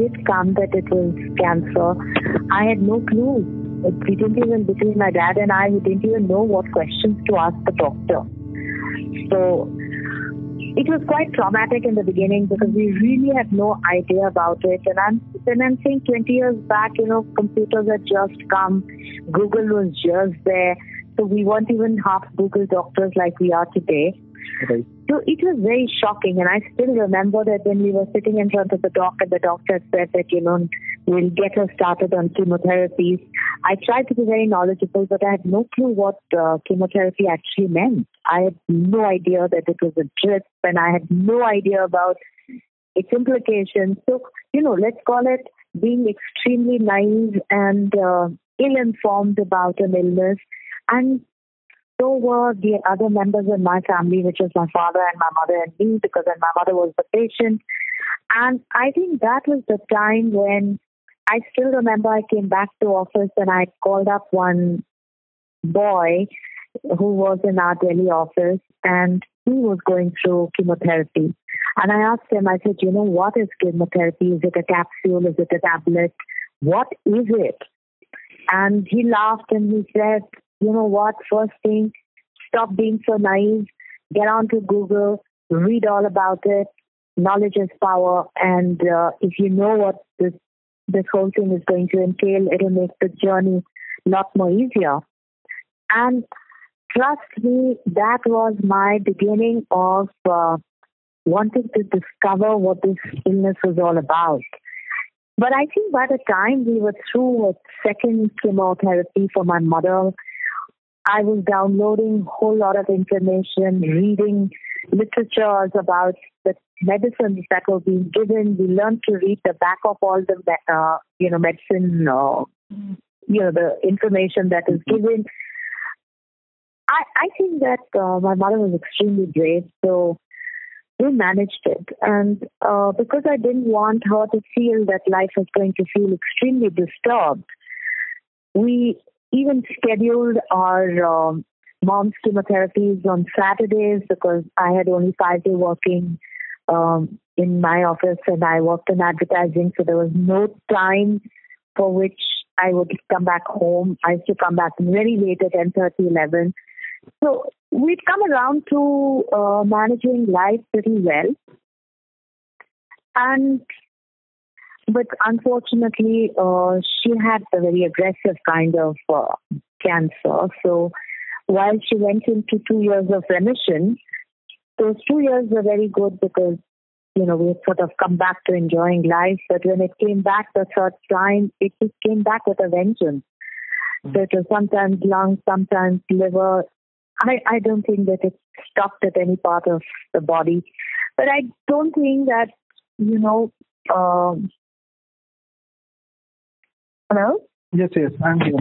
did come that it was cancer, I had no clue. We didn't even, between my dad and I, we didn't even know what questions to ask the doctor. So it was quite traumatic in the beginning because we really had no idea about it. And I'm then I'm saying 20 years back, you know, computers had just come, Google was just there, so we weren't even half Google doctors like we are today. So it was very shocking, and I still remember that when we were sitting in front of the doctor, the doctor said that you know we'll get her started on chemotherapies. I tried to be very knowledgeable, but I had no clue what uh, chemotherapy actually meant. I had no idea that it was a drip, and I had no idea about its implications. So you know, let's call it being extremely naive and uh, ill-informed about an illness, and so were the other members of my family, which was my father and my mother and me, because then my mother was the patient. And I think that was the time when I still remember I came back to office and I called up one boy who was in our Delhi office and he was going through chemotherapy. And I asked him, I said, you know, what is chemotherapy? Is it a capsule? Is it a tablet? What is it? And he laughed and he said, you know what? First thing, stop being so naive. Get onto Google, read all about it. Knowledge is power, and uh, if you know what this this whole thing is going to entail, it'll make the journey a lot more easier. And trust me, that was my beginning of uh, wanting to discover what this illness was all about. But I think by the time we were through with second chemotherapy for my mother, I was downloading a whole lot of information, reading literatures about the medicines that were being given. We learned to read the back of all the, uh, you know, medicine, uh, you know, the information that is given. I, I think that uh, my mother was extremely brave, so we managed it. And uh, because I didn't want her to feel that life was going to feel extremely disturbed, we even scheduled our um, mom's chemotherapies on Saturdays because I had only five day working um, in my office and I worked in advertising, so there was no time for which I would come back home. I used to come back very late at 10 30, 11. So we'd come around to uh, managing life pretty well. And but unfortunately, uh, she had a very aggressive kind of uh, cancer. So while she went into two years of remission, those two years were very good because you know we had sort of come back to enjoying life. But when it came back the third time, it just came back with a vengeance. Mm-hmm. So it was sometimes lungs, sometimes liver. I, I don't think that it stopped at any part of the body. But I don't think that, you know, um, Hello? Yes, yes, I'm here.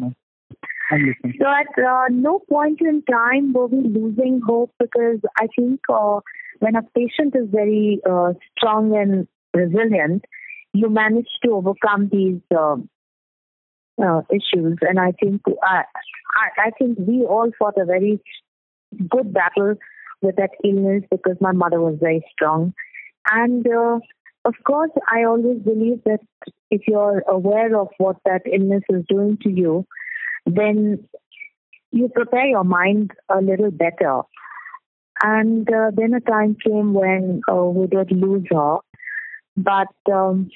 I'm listening. So at uh, no point in time were we losing hope because I think uh, when a patient is very uh, strong and resilient, you manage to overcome these uh, uh, issues. And I think I, I think we all fought a very good battle with that illness because my mother was very strong. And uh, of course, I always believe that if you're aware of what that illness is doing to you, then you prepare your mind a little better. And uh, then a time came when uh, we did lose her. But um,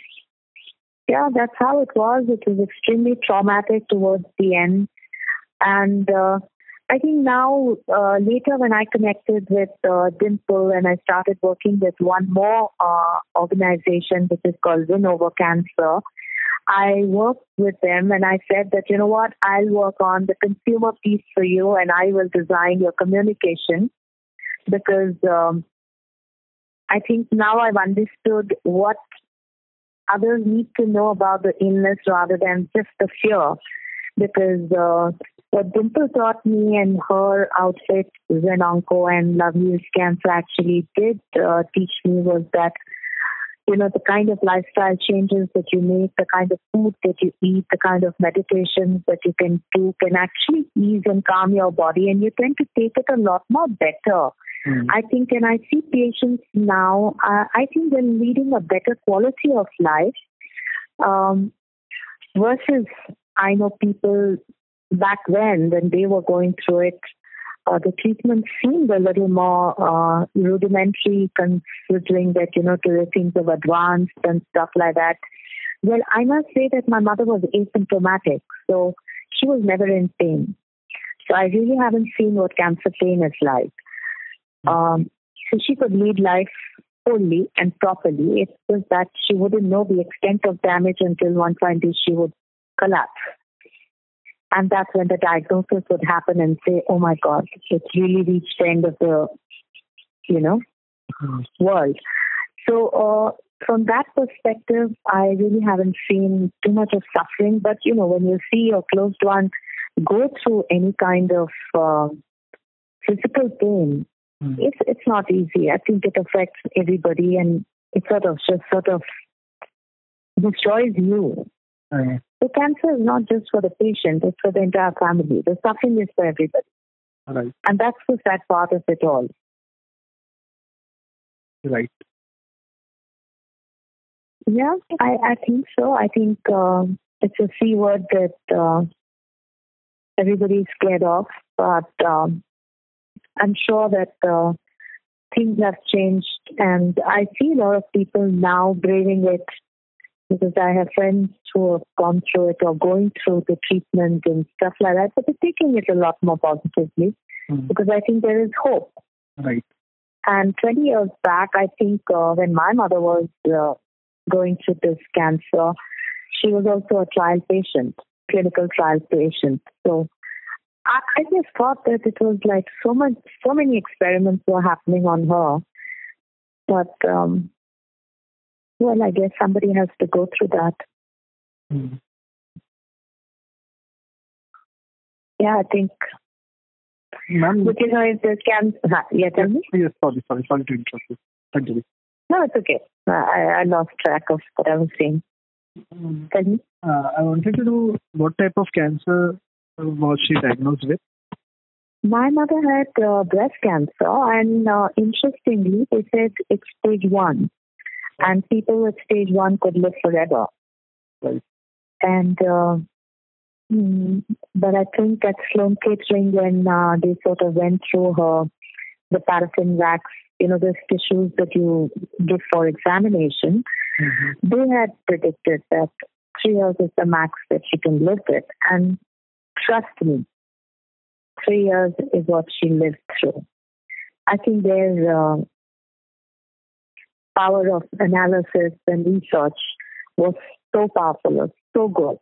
yeah, that's how it was. It was extremely traumatic towards the end. And uh, I think now, uh, later when I connected with uh, Dimple and I started working with one more uh, organization, which is called Win Over Cancer, I worked with them and I said that, you know what, I'll work on the consumer piece for you and I will design your communication because um, I think now I've understood what others need to know about the illness rather than just the fear because uh, what Dimple taught me and her outfit, ZenOnco and Love Heals Cancer actually did uh, teach me was that, you know, the kind of lifestyle changes that you make, the kind of food that you eat, the kind of meditations that you can do can actually ease and calm your body and you tend to take it a lot more better. Mm. I think, and I see patients now, uh, I think they're leading a better quality of life Um, versus, I know people back then when they were going through it, uh, the treatment seemed a little more uh, rudimentary, considering that you know to the things of advanced and stuff like that. Well, I must say that my mother was asymptomatic, so she was never in pain. So I really haven't seen what cancer pain is like. Um, so she could lead life fully and properly. It's just that she wouldn't know the extent of damage until one day she would collapse. And that's when the diagnosis would happen and say, oh my God, it's really reached the end of the, you know, world. So, uh, from that perspective, I really haven't seen too much of suffering. But, you know, when you see your closed one go through any kind of uh, physical pain, mm. it's, it's not easy. I think it affects everybody and it sort of just sort of destroys you. So cancer is not just for the patient, it's for the entire family. The suffering is for everybody. Right. And that's the sad part of it all. Right. Yeah, I, I think so. I think uh, it's a C word that uh, everybody's scared of, but um, I'm sure that uh, things have changed, and I see a lot of people now braving it because I have friends who have gone through it or going through the treatment and stuff like that, but they're taking it a lot more positively mm. because I think there is hope. Right. And 20 years back, I think uh, when my mother was uh, going through this cancer, she was also a trial patient, clinical trial patient. So I, I just thought that it was like so much, so many experiments were happening on her. But um, well, I guess somebody has to go through that. Mm. Yeah, I think. Ma'am, you know, if the scans, yeah, tell me. Yes, sorry, sorry, sorry to interrupt you. Continue. No, it's okay. I, I lost track of what I was saying. Um, tell me. Uh, I wanted to know what type of cancer was she diagnosed with? My mother had uh, breast cancer, and uh, interestingly, they said it's stage one and people with stage one could live forever. Right. And uh, mm, but I think at Sloan Kettering, when uh, they sort of went through her the paraffin wax, you know, those tissues that you give for examination, mm-hmm. they had predicted that three years is the max that she can live with. And trust me, three years is what she lived through. I think their uh, power of analysis and research was so powerful, so good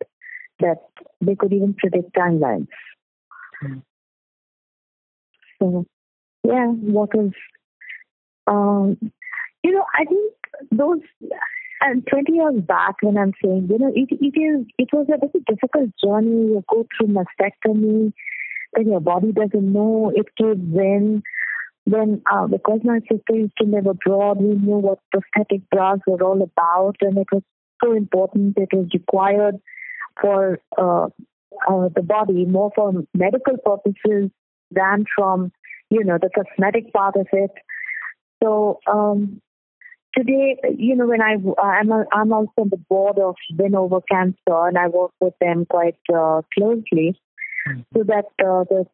that they could even predict timelines. Mm. So, yeah, what is, um, you know, I think those, and 20 years back when I'm saying, you know, it, it is, it was a very difficult journey. You go through mastectomy, then your body doesn't know, it gives in when uh, because my sister used to live abroad, we knew what prosthetic bras were all about, and it was so important. It was required for uh, uh, the body more for medical purposes than from you know the cosmetic part of it. So um, today, you know, when I I'm a, I'm also on the board of Win Over Cancer, and I work with them quite uh, closely, mm-hmm. so that uh, the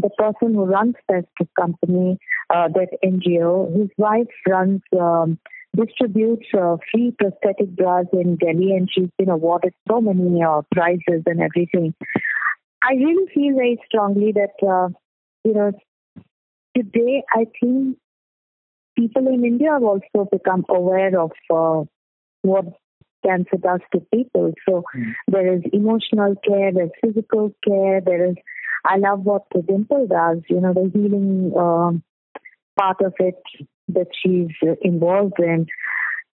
the person who runs that company, uh, that NGO, his wife runs, um, distributes uh, free prosthetic bras in Delhi, and she's been awarded so many uh, prizes and everything. I really feel very strongly that, uh, you know, today I think people in India have also become aware of uh, what cancer does to people. So mm. there is emotional care, there's physical care, there is I love what the Dimple does, you know, the healing um, part of it that she's involved in.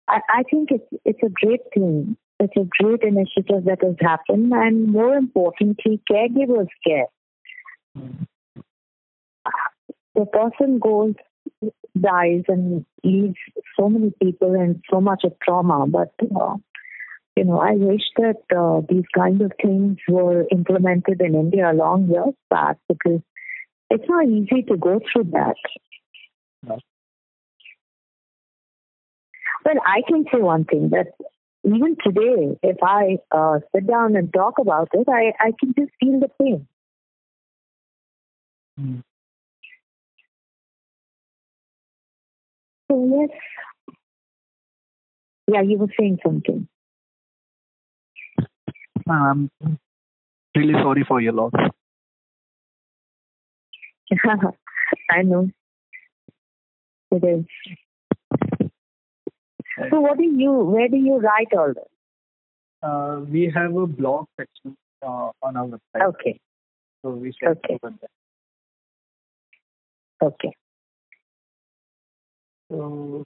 I, I think it's it's a great thing. It's a great initiative that has happened, and more importantly, caregivers care. The person goes, dies, and leaves so many people in so much of trauma, but uh, you know, I wish that uh, these kind of things were implemented in India a long years back because it's not easy to go through that. No. Well, I can say one thing that even today, if I uh, sit down and talk about it, I, I can just feel the pain. Mm. So, yes. Yeah, you were saying something. I'm really sorry for your loss. I know. It is. So what do you, where do you write all this? Uh, we have a blog section uh, on our website. Okay. So we share Okay. over there. Okay. So,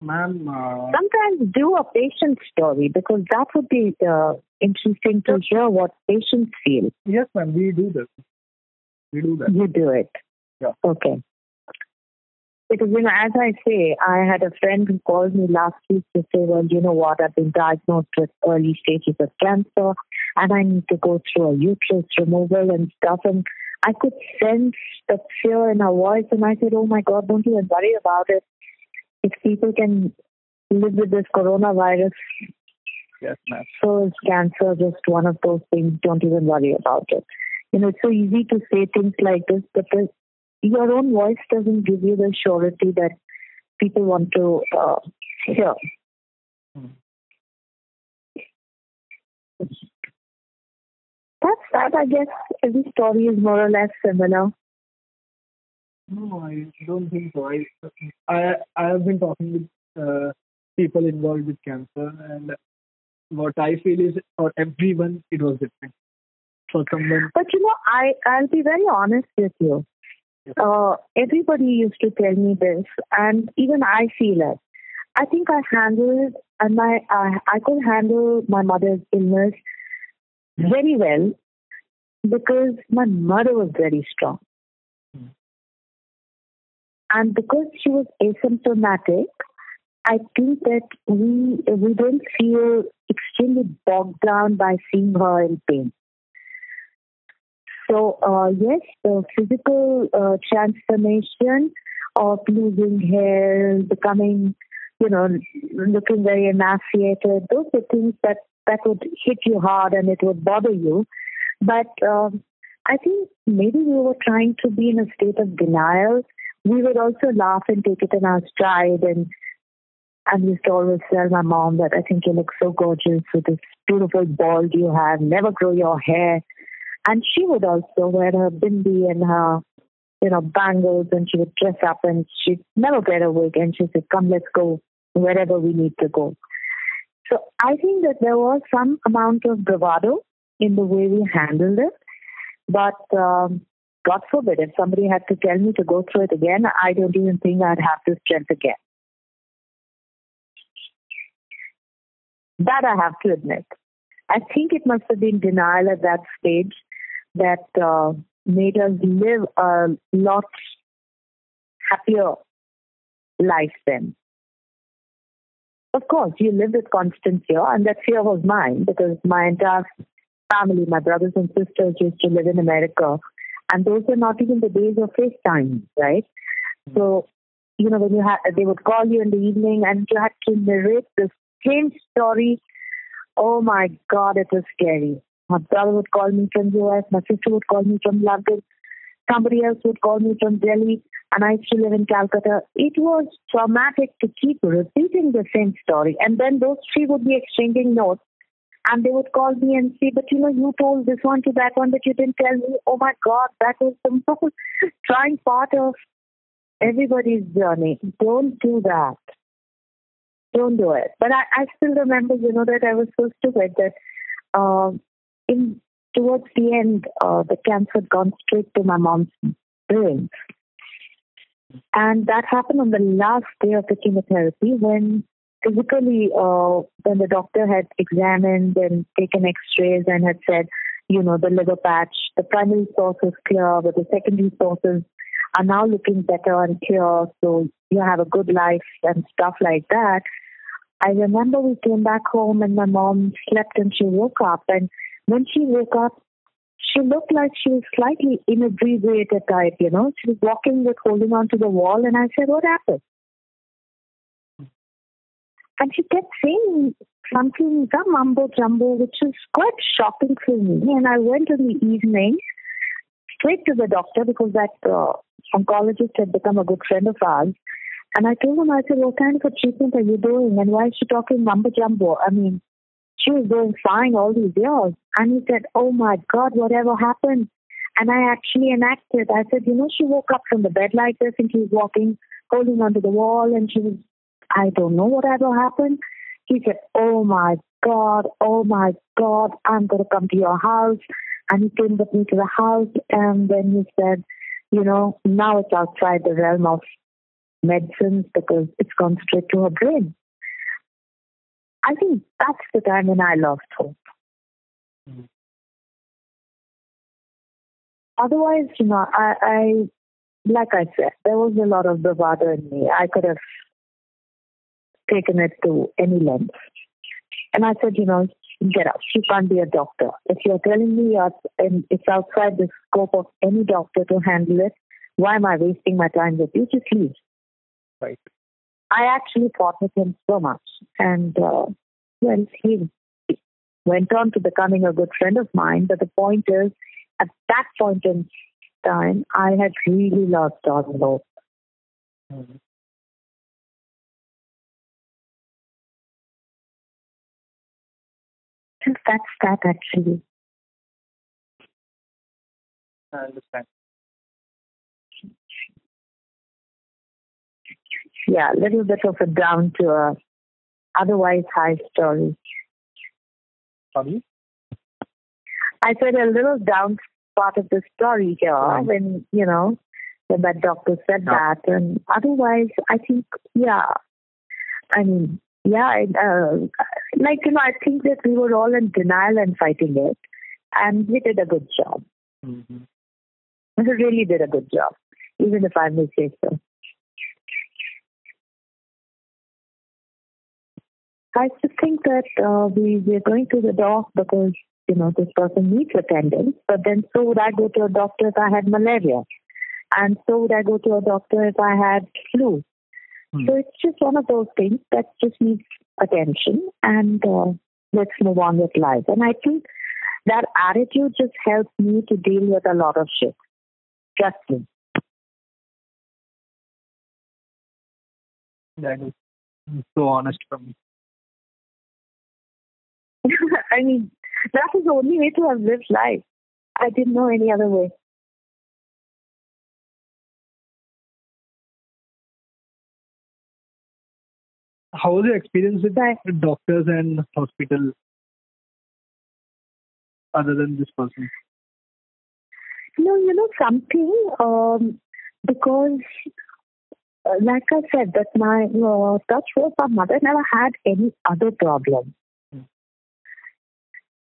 ma'am, uh, Sometimes do a patient story because that would be uh, interesting to hear what patients feel. yes, ma'am, we do that. We do that. You do it. Yeah. Okay. Because, you know, as I say, I had a friend who called me last week to say, well, you know what, I've been diagnosed with early stages of cancer and I need to go through a uterus removal and stuff. And I could sense the fear in her voice. And I said, oh my God, don't even worry about it. If people can live with this coronavirus, Yes, ma'am. so is cancer just one of those things. Don't even worry about it. You know, it's so easy to say things like this, but the, your own voice doesn't give you the surety that people want to uh, hear. Hmm. That's that. I guess every story is more or less similar. No, I don't think so. I I I have been talking with uh, people involved with cancer, and what I feel is for everyone it was different. For someone, But you know, I I'll be very honest with you. Yes. Uh, everybody used to tell me this, and even I feel it. I think I handled and my I, I could handle my mother's illness very well because my mother was very strong. And because she was asymptomatic, I think that we we don't feel extremely bogged down by seeing her in pain. So, uh, yes, the physical uh, transformation of losing hair, becoming, you know, looking very emaciated, those are things that, that would hit you hard and it would bother you. But um, I think maybe we were trying to be in a state of denial. We would also laugh and take it in our stride and I used to always tell my mom that I think you look so gorgeous with this beautiful bald you have, never grow your hair. And she would also wear her bindi and her, you know, bangles and she would dress up and she'd never wear a wig and she said, come, let's go wherever we need to go. So I think that there was some amount of bravado in the way we handled it. But um, God forbid, if somebody had to tell me to go through it again, I don't even think I'd have the strength again. That I have to admit. I think it must have been denial at that stage that uh, made us live a lot happier life then. Of course, you live with constant fear, and that fear was mine because my entire family, my brothers and sisters used to live in America, and those were not even the days of FaceTime, right? Hmm. So, you know, when you had, they would call you in the evening, and you had to narrate the same story. Oh my God, it was scary. My brother would call me from US, my sister would call me from London, somebody else would call me from Delhi, and I used to live in Calcutta. It was traumatic to keep repeating the same story. And then those three would be exchanging notes, and they would call me and say, But you know, you told this one to that one, but you didn't tell me. Oh my God, that was the most trying part of everybody's journey. Don't do that. Don't do it. But I, I still remember, you know, that I was so stupid that um, in towards the end, uh, the cancer had gone straight to my mom's brain. And that happened on the last day of the chemotherapy when physically, uh, when the doctor had examined and taken x-rays and had said, you know, the liver patch, the primary source is clear, but the secondary sources are now looking better and clear, so you have a good life and stuff like that. I remember we came back home and my mom slept and she woke up and when she woke up, she looked like she was slightly inebriated type, you know. She was walking with holding on to the wall and I said, What happened? And she kept saying something, some mumbo jumbo, which was quite shocking for me. And I went in the evening straight to the doctor because that uh, oncologist had become a good friend of ours. And I told him, I said, what kind of a treatment are you doing? And why is she talking mumbo jumbo? I mean, she was doing fine all these years. And he said, oh my God, whatever happened? And I actually enacted. I said, you know, she woke up from the bed like this and she was walking, holding onto the wall and she was, I don't know whatever happened. He said, oh my God, oh my God, I'm going to come to your house. And he came with me to the house and then he said, you know, now it's outside the realm of medicines because it's gone straight to her brain. I think that's the time when I lost hope. Mm-hmm. Otherwise, you know, I, I, like I said, there was a lot of bravado in me. I could have taken it to any length. And I said, you know, get out. You can't be a doctor. If you're telling me it's outside the scope of any doctor to handle it, why am I wasting my time with you? Just leave. Right. I actually fought with him so much. And, uh, well, he went on to becoming a good friend of mine. But the point is, at that point in time, I had really lost all hope. Mm-hmm. That's that actually. I understand. Yeah, a little bit of a down to a otherwise high story. Sorry? I said a little down part of the story here right. when, you know, when that doctor said no. that. And otherwise, I think, yeah, I mean, yeah, uh, like, you know, I think that we were all in denial and fighting it. And we did a good job. Mm-hmm. We really did a good job, even if I may say so. I just think that uh, we, we're going to the doc because, you know, this person needs attendance, but then so would I go to a doctor if I had malaria. And so would I go to a doctor if I had flu. Hmm. So it's just one of those things that just needs attention and uh, let's move on with life. And I think that attitude just helps me to deal with a lot of shit. Trust me. That is so honest from me. I mean, that is the only way to have lived life. I didn't know any other way. How was your experience with doctors and hospital other than this person? No, you know something, um, because uh, like I said, that my uh, touch was my mother never had any other problem.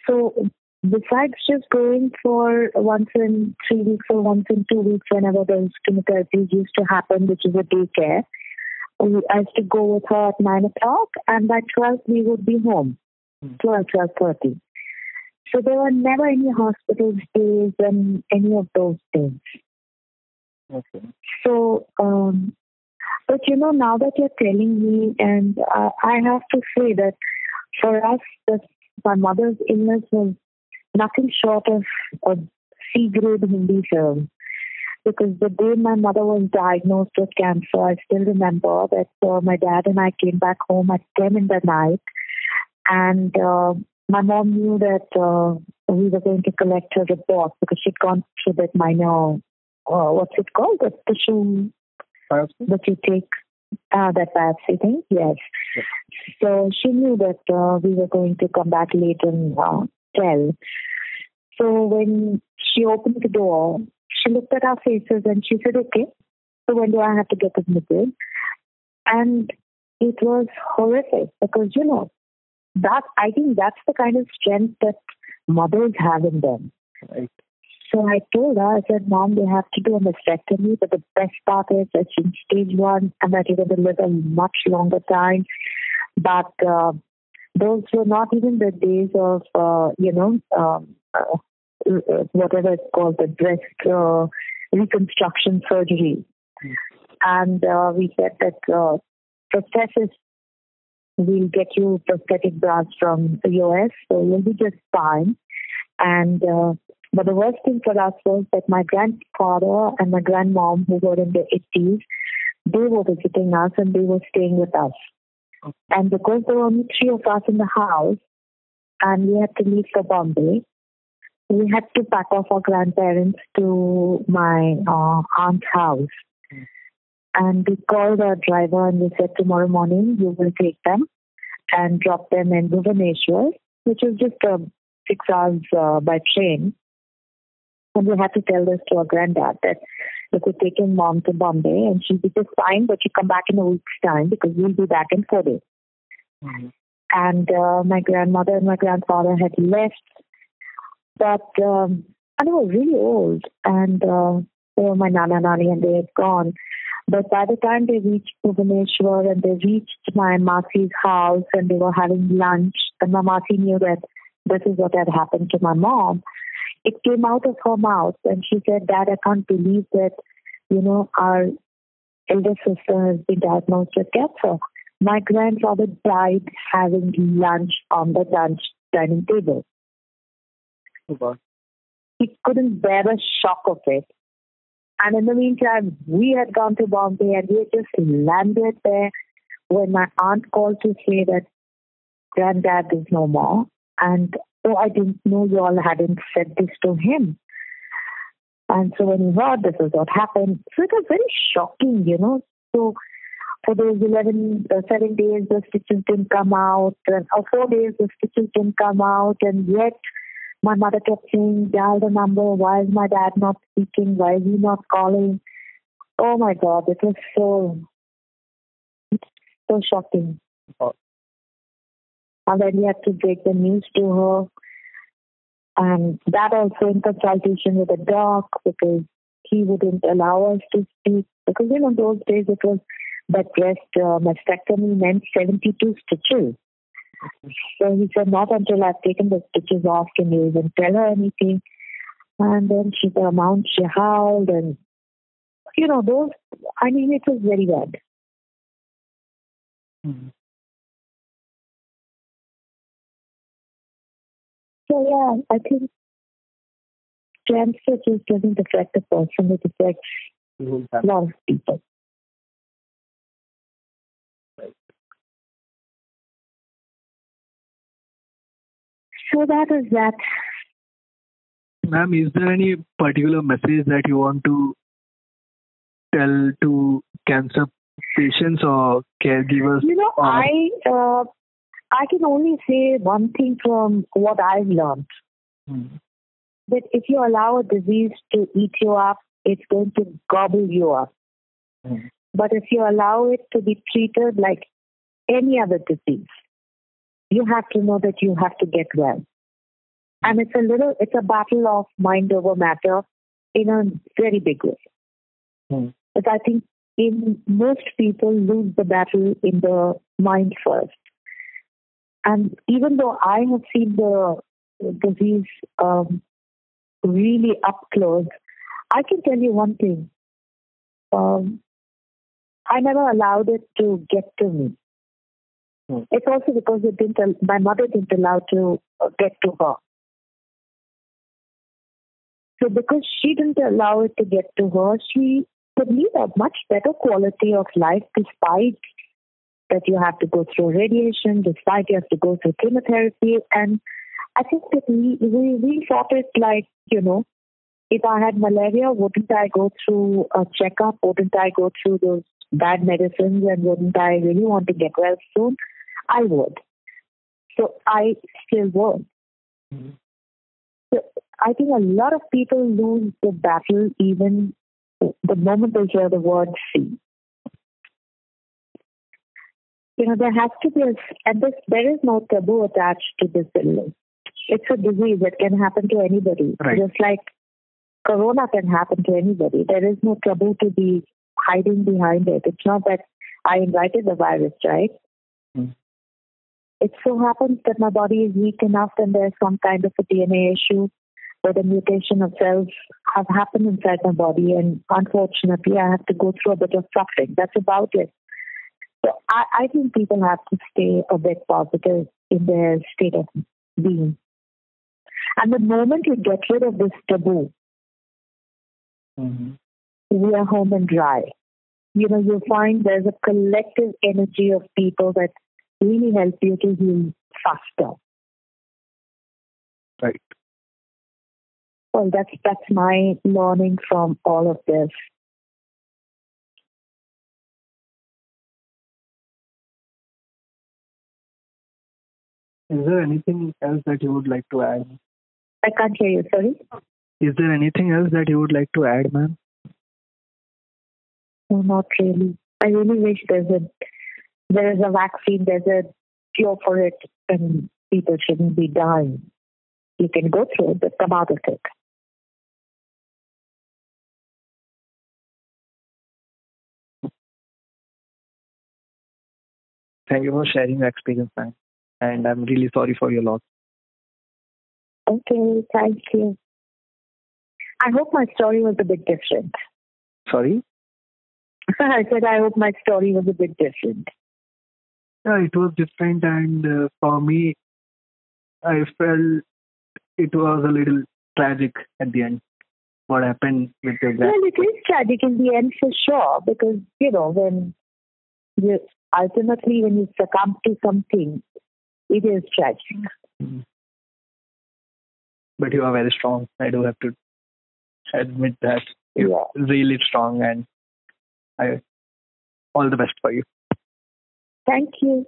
So besides just going for once in three weeks or once in two weeks, whenever those chemotherapy used to happen, which is a daycare, I used to go with her at nine o'clock, and by twelve we would be home, hmm. twelve twelve thirty. So there were never any hospital stays and any of those things. Okay. So, um, but you know, now that you're telling me, and uh, I have to say that for us, the my mother's illness was nothing short of a C grade Hindi film. Because the day my mother was diagnosed with cancer, I still remember that uh, my dad and I came back home at 10 in the night. And uh, my mom knew that uh, we were going to collect her report because she'd gone through that minor, uh, what's it called? The tissue that you take uh, that biopsy thing, yes. yes. So she knew that uh, we were going to come back late and uh, tell. So when she opened the door, she looked at our faces and she said, okay, so when do I have to get admitted? And it was horrific because, you know, that I think that's the kind of strength that mothers have in them. Right. So I told her, I said, Mom, they have to do a mastectomy, but the best part is it's in stage one and that you're going to live a much longer time. But uh, those were not even the days of, uh, you know, um, uh, whatever it's called, the breast uh, reconstruction surgery. Mm. And uh, we said that uh, process is we'll get you prosthetic bras from the US, so you'll be just fine. And uh, but the worst thing for us was that my grandfather and my grandmom, who were in their 80s, they were visiting us and they were staying with us. Okay. And because there were only three of us in the house, and we had to leave for Bombay, we had to pack off our grandparents to my uh, aunt's house. And we called our driver and we said, tomorrow morning you will take them and drop them in Bhubaneswar, which is just uh, six hours uh, by train. And we had to tell this to our granddad that we could taking mom to Bombay and she'll be just fine, but she'll come back in a week's time because we'll be back in four days. Mm-hmm. And uh, my grandmother and my grandfather had left, but um, and they were really old, and uh, they were my nana nani, and they had gone. But by the time they reached Bhubaneswar and they reached my Masi's house and they were having lunch, and my Masi knew that this is what had happened to my mom it came out of her mouth and she said, Dad, I can't believe that, you know, our elder sister has been diagnosed with cancer. My grandfather died having lunch on the lunch dining table. Oh, he couldn't bear the shock of it. And in the meantime, we had gone to Bombay and we had just landed there when my aunt called to say that granddad is no more. And Oh, I didn't know you all hadn't said this to him. And so when he heard this is what happened, so it was very shocking, you know. So for those 11, uh, 7 days, the stitches didn't come out, and, or 4 days, the stitches didn't come out, and yet my mother kept saying, dial the number, why is my dad not speaking, why is he not calling? Oh my God, it was so, so shocking. Oh. And then we had to break the news to her. And that also in consultation with the doc because he wouldn't allow us to speak. Because, you know, those days it was that breast uh, mastectomy meant 72 stitches. So he said, not until I've taken the stitches off can you even tell her anything. And then she, the amount she howled and, you know, those, I mean, it was very bad. Mm-hmm. So yeah, I think cancer just doesn't affect the person; it affects a lot of people. So that is that. Ma'am, is there any particular message that you want to tell to cancer patients or caregivers? You know, I uh, I can only say one thing from what I've learned. Mm. That if you allow a disease to eat you up, it's going to gobble you up. Mm. But if you allow it to be treated like any other disease, you have to know that you have to get well. And it's a little, it's a battle of mind over matter in a very big way. Mm. But I think in most people lose the battle in the mind first. And even though I have seen the disease um, really up close, I can tell you one thing. Um, I never allowed it to get to me. Hmm. It's also because it didn't. My mother didn't allow to uh, get to her. So because she didn't allow it to get to her, she could lead a much better quality of life despite that you have to go through radiation, despite you have to go through chemotherapy. And I think that we, we, we thought it like, you know, if I had malaria, wouldn't I go through a checkup? Wouldn't I go through those bad medicines? And wouldn't I really want to get well soon? I would. So I still would. Mm-hmm. So I think a lot of people lose the battle even the moment they hear the word C you know, there has to be a, and this, there is no taboo attached to this illness. It's a disease that can happen to anybody. Right. Just like corona can happen to anybody. There is no taboo to be hiding behind it. It's not that I invited the virus, right? It so happens that my body is weak enough and there's some kind of a DNA issue where the mutation of cells have happened inside my body and unfortunately I have to go through a bit of suffering. That's about it. So I, I think people have to stay a bit positive in their state of being. And the moment you get rid of this taboo, Mm-hmm. we are home and dry. You know, you find there's a collective energy of people that really help you to heal faster. Right. Well, that's that's my learning from all of this. Is there anything else that you would like to add? I can't hear you. Sorry. Is there anything else that you would like to add, ma'am? No, not really. I really wish there's a there is a vaccine, there's a cure for it, and people shouldn't be dying. You can go through it, but come out of it. Thank you for sharing your experience, ma'am. And I'm really sorry for your loss. Okay, thank you. I hope my story was a bit different. Sorry? I said I hope my story was a bit different. Yeah, it was different, and uh, for me, I felt it was a little tragic at the end. What happened with your grand? Well, it is tragic in the end for sure because, you know, when you ultimately when you succumb to something, it is tragic. Mhm. But you are very strong. I do have to admit that you're Yeah. really strong, and I all the best for you. Thank you.